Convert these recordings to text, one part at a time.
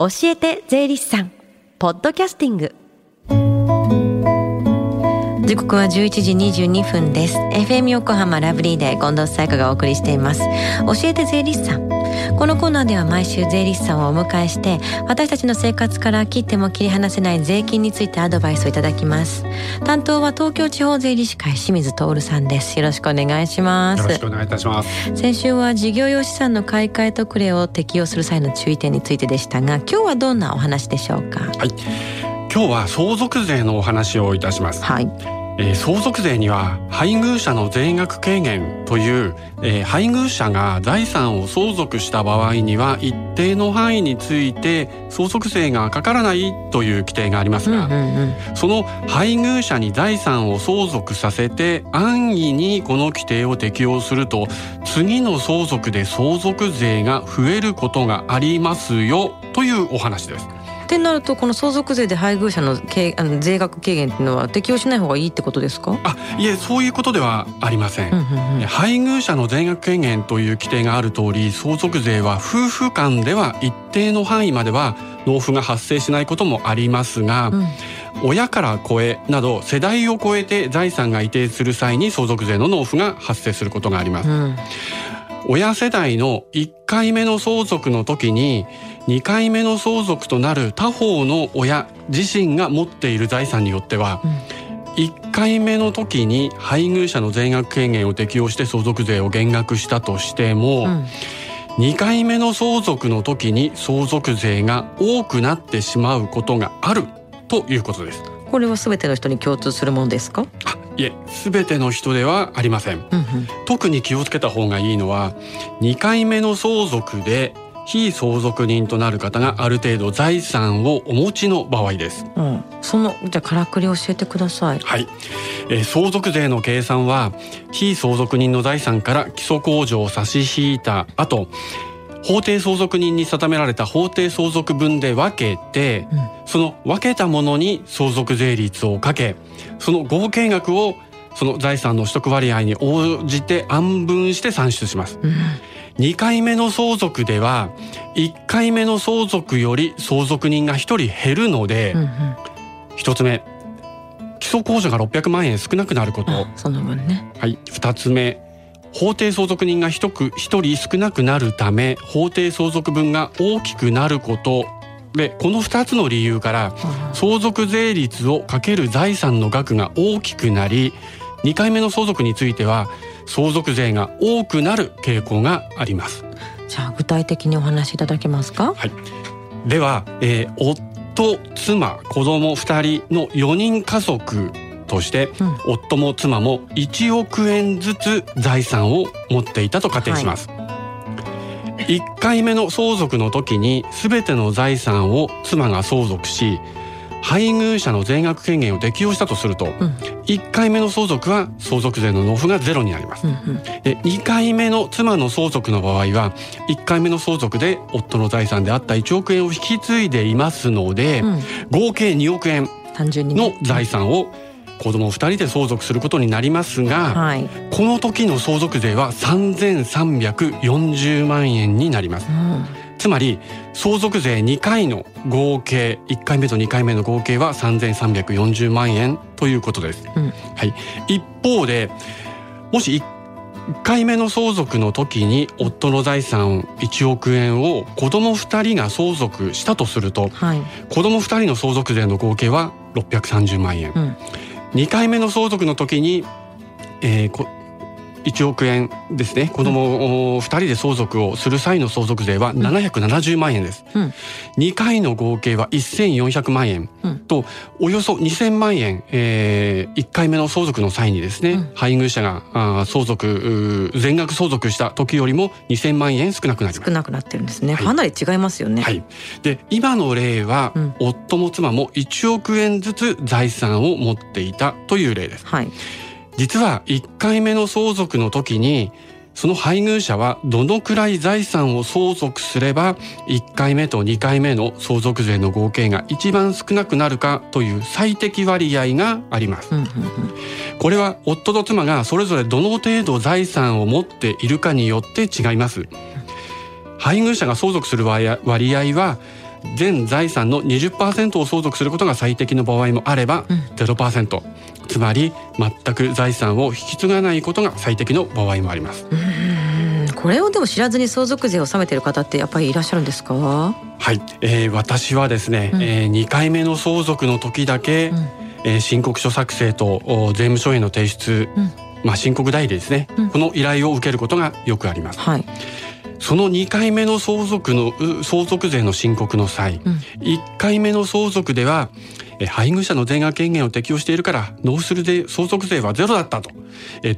教えて税理士さんポッドキャスティング。時刻は11時22分です。FM 横浜ラブリーで近藤沙耶香がお送りしています。教えて税理士さん。このコーナーでは毎週税理士さんをお迎えして私たちの生活から切っても切り離せない税金についてアドバイスをいただきます。担当は東京地方税理士会清水徹さんです。よろしくお願いします。よろしくお願いいたします。先週は事業用資産の買い替え特例を適用する際の注意点についてでしたが今日はどんなお話でしょうか？はい。今日は相続税のお話をいたします。はいえー、相続税には配偶者の税額軽減という、えー、配偶者が財産を相続した場合には一定の範囲について相続税がかからないという規定がありますが、うんうんうん、その配偶者に財産を相続させて安易にこの規定を適用すると次の相続で相続税が増えることがありますよというお話です。ってなるとこの相続税で配偶者のあの税額軽減っていうのは適用しない方がいいってことですか？あいえそういうことではありません。うんうんうん、配偶者の税額軽減という規定がある通り相続税は夫婦間では一定の範囲までは納付が発生しないこともありますが、うん、親から子へなど世代を超えて財産が移転する際に相続税の納付が発生することがあります、うん。親世代の1回目の相続の時に2回目の相続となる他方の親自身が持っている財産によっては、1回目の時に配偶者の税額軽減を適用して相続税を減額したとしても、うん、2回目の相続の時に相続税が多くなってしまうことがあるということです。これは全ての人に共通するものですか？いえ全ての人ではありません、うんうん、特に気をつけた方がいいのは2回目の相続で非相続人となる方がある程度財産をお持ちの場合です、うん、そのじゃあからくり教えてください。はい、えー、相続税の計算は非相続人の財産から基礎控除を差し引いた後法定相続人に定められた法定相続分で分けて、うん、その分けたものに相続税率をかけその合計額をその財産の取得割合に応じて暗分して算出します。うん2回目の相続では1回目の相続より相続人が1人減るので、うんうん、1つ目基礎控除が600万円少なくなること。その分ね。はい。2つ目法定相続人が 1, 1人少なくなるため法定相続分が大きくなること。でこの2つの理由から相続税率をかける財産の額が大きくなり2回目の相続については相続税が多くなる傾向があります。じゃあ具体的にお話しいただけますか？はい。では、えー、夫妻子供2人の4人家族として、うん、夫も妻も1億円ずつ財産を持っていたと仮定します、はい、1回目の相続の時に全ての財産を妻が相続し配偶者の税額権限を適用したとすると、うん、1回目の相続は相続税の納付がゼロになります、うんうん、で2回目の妻の相続の場合は1回目の相続で夫の財産であった1億円を引き継いでいますので、うん、合計2億円の財産を子供2人で相続することになりますが、はい、この時の相続税は3340万円になります。うんつまり相続税2回の合計1回目と2回目の合計は3340万円ということです。うん、はい、一方でもし1回目の相続の時に夫の財産1億円を子供2人が相続したとすると、はい、子供2人の相続税の合計は630万円。うん、2回目の相続の時に、えー、1億円ですね。子供2人で相続をする際の相続税は770万円です、うん、2回の合計は1400万円。と、およそ2000万円、えー、1回目の相続の際にですね、うん、配偶者があ相続全額相続した時よりも2000万円少なくなります。少なくなってるんですね、はい、かなり違いますよね。はい。で今の例は、うん、夫も妻も1億円ずつ財産を持っていたという例です。はい実は1回目の相続の時にその配偶者はどのくらい財産を相続すれば1回目と2回目の相続税の合計が一番少なくなるかという最適割合があります。これは夫と妻がそれぞれどの程度財産を持っているかによって違います。配偶者が相続する割合は全財産の20%を相続することが最適の場合もあれば、うん、0%つまり全く財産を引き継がないことが最適の場合もあります。これをでも知らずに相続税を納めている方ってやっぱりいらっしゃるんですか？はい、えー、私はですね、うん、えー、2回目の相続の時だけ、うん、えー、申告書作成と税務署への提出、うん、まあ申告代理ですね、この依頼を受けることがよくあります。はいその2回目の相続の相続税の申告の際、うん、1回目の相続では配偶者の税額権限を適用しているから納付する税相続税はゼロだったと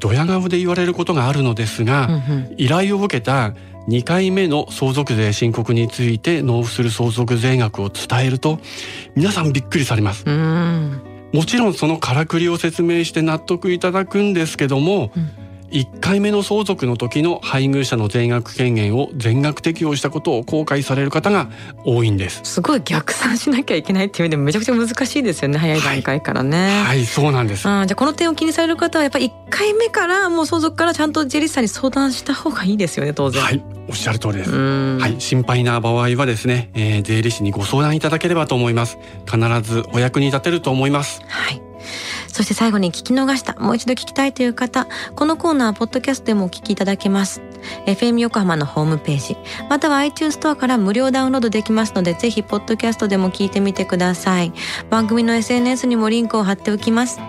ドヤ顔で言われることがあるのですが、うんうん、依頼を受けた2回目の相続税申告について納付する相続税額を伝えると皆さんびっくりされます。もちろんそのからくりを説明して納得いただくんですけども、うん1回目の相続の時の配偶者の全額権限を全額適用したことを後悔される方が多いんです。すごい逆算しなきゃいけないっていう意味でもめちゃくちゃ難しいですよね。早い段階からね、はい、はい、そうなんです、うん、じゃあこの点を気にされる方はやっぱり1回目からもう相続からちゃんとジェリスさんに相談した方がいいですよね当然。はい。おっしゃる通りです。はい。心配な場合はですね、えー、税理士にご相談いただければと思います。必ずお役に立てると思います。はいそして最後に聞き逃した、もう一度聞きたいという方、このコーナーはポッドキャストでもお聞きいただけます。FM 横浜のホームページ、または iTunes ストアから無料ダウンロードできますので、ぜひポッドキャストでも聞いてみてください。番組の SNS にもリンクを貼っておきます。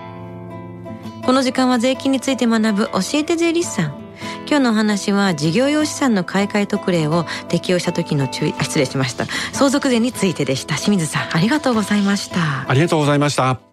この時間は税金について学ぶ教えて税理士さん。今日のお話は事業用資産の買い替え特例を適用した時の注意失礼しました相続税についてでした清水さんありがとうございましたありがとうございました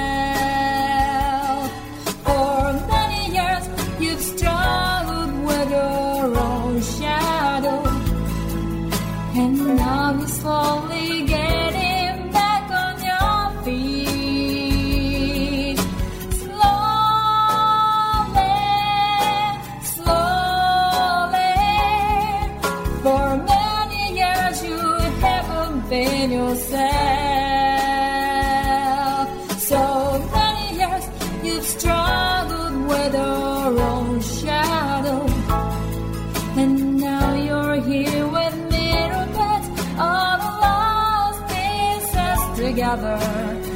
Yourself. So many years you've struggled with your own shadow. And now you're here with me together